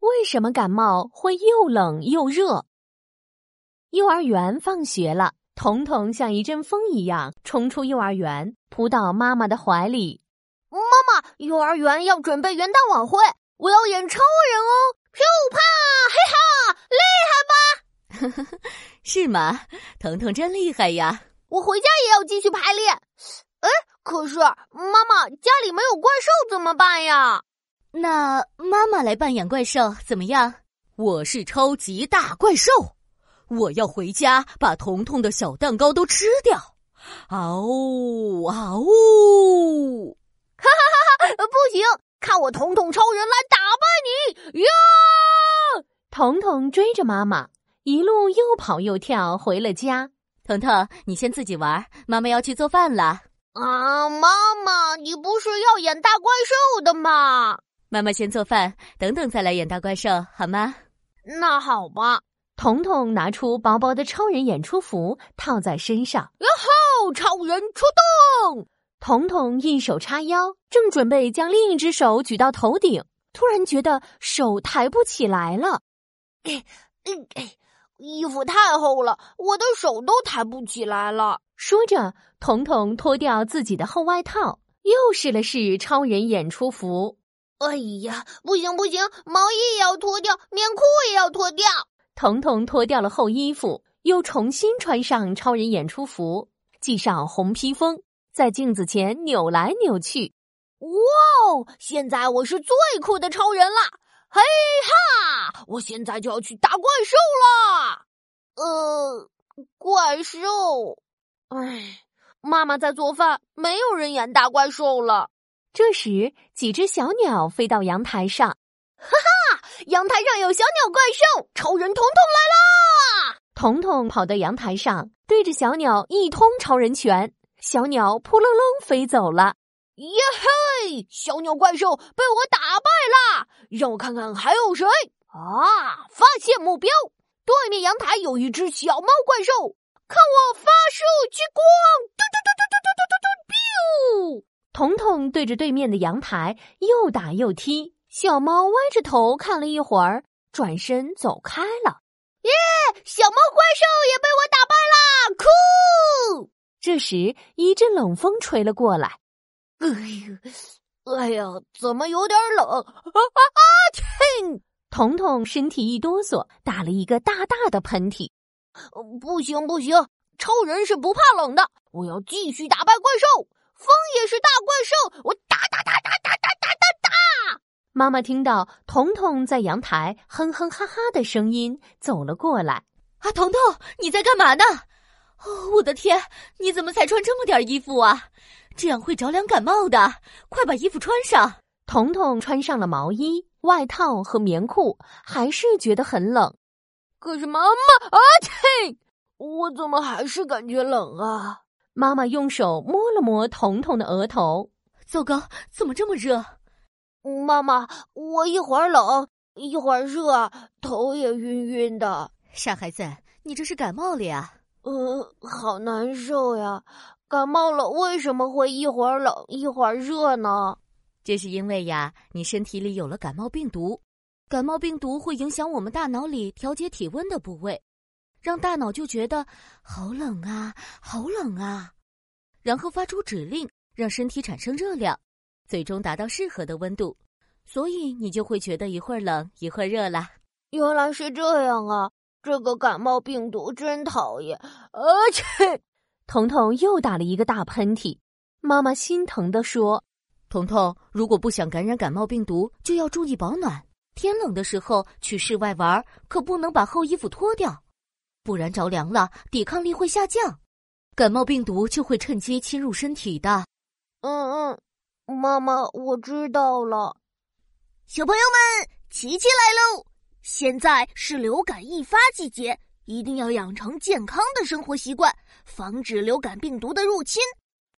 为什么感冒会又冷又热？幼儿园放学了，彤彤像一阵风一样冲出幼儿园，扑到妈妈的怀里。妈妈，幼儿园要准备元旦晚会，我要演超人哦！咻啪嘿哈，厉害吧？是吗？彤彤真厉害呀！我回家也要继续排练。哎，可是妈妈家里没有怪兽怎么办呀？那妈妈来扮演怪兽怎么样？我是超级大怪兽，我要回家把彤彤的小蛋糕都吃掉。嗷呜嗷呜！哈哈哈哈！不行，看我彤彤超人来打败你呀！彤彤追着妈妈，一路又跑又跳回了家。彤彤，你先自己玩，妈妈要去做饭了。啊，妈妈，你不是要演大怪兽的吗？妈妈先做饭，等等再来演大怪兽，好吗？那好吧。彤彤拿出薄薄的超人演出服，套在身上。哟吼！超人出动！彤彤一手叉腰，正准备将另一只手举到头顶，突然觉得手抬不起来了。哎，哎，衣服太厚了，我的手都抬不起来了。说着，彤彤脱掉自己的厚外套，又试了试超人演出服。哎呀，不行不行，毛衣也要脱掉，棉裤也要脱掉。彤彤脱掉了厚衣服，又重新穿上超人演出服，系上红披风，在镜子前扭来扭去。哇哦！现在我是最酷的超人啦！嘿哈！我现在就要去打怪兽了。呃，怪兽。唉，妈妈在做饭，没有人演大怪兽了。这时，几只小鸟飞到阳台上，哈哈！阳台上有小鸟怪兽，超人彤彤来啦！彤彤跑到阳台上，对着小鸟一通超人拳，小鸟扑棱棱飞走了。耶嘿！小鸟怪兽被我打败啦！让我看看还有谁啊！发现目标，对面阳台有一只小猫怪兽，看我发射激光！嘟嘟嘟嘟嘟嘟嘟嘟！biu！彤彤对着对面的阳台又打又踢，小猫歪着头看了一会儿，转身走开了。耶！小猫怪兽也被我打败啦！酷！这时一阵冷风吹了过来。哎呦，哎呀，怎么有点冷？啊啊！天！彤彤身体一哆嗦，打了一个大大的喷嚏。不行不行，超人是不怕冷的，我要继续打败怪兽。妈妈听到彤彤在阳台哼哼哈哈的声音，走了过来。啊，彤彤，你在干嘛呢？哦，我的天，你怎么才穿这么点衣服啊？这样会着凉感冒的，快把衣服穿上。彤彤穿上了毛衣、外套和棉裤，还是觉得很冷。可是妈妈，啊嚏！我怎么还是感觉冷啊？妈妈用手摸了摸彤彤的额头，糟糕，怎么这么热？妈妈，我一会儿冷，一会儿热，头也晕晕的。傻孩子，你这是感冒了呀？呃，好难受呀！感冒了为什么会一会儿冷一会儿热呢？这是因为呀，你身体里有了感冒病毒，感冒病毒会影响我们大脑里调节体温的部位。让大脑就觉得好冷啊，好冷啊，然后发出指令，让身体产生热量，最终达到适合的温度，所以你就会觉得一会儿冷一会儿热了。原来是这样啊！这个感冒病毒真讨厌，而且，彤彤又打了一个大喷嚏。妈妈心疼的说：“彤彤，如果不想感染感冒病毒，就要注意保暖。天冷的时候去室外玩，可不能把厚衣服脱掉。”不然着凉了，抵抗力会下降，感冒病毒就会趁机侵入身体的。嗯嗯，妈妈，我知道了。小朋友们，琪琪来喽！现在是流感易发季节，一定要养成健康的生活习惯，防止流感病毒的入侵。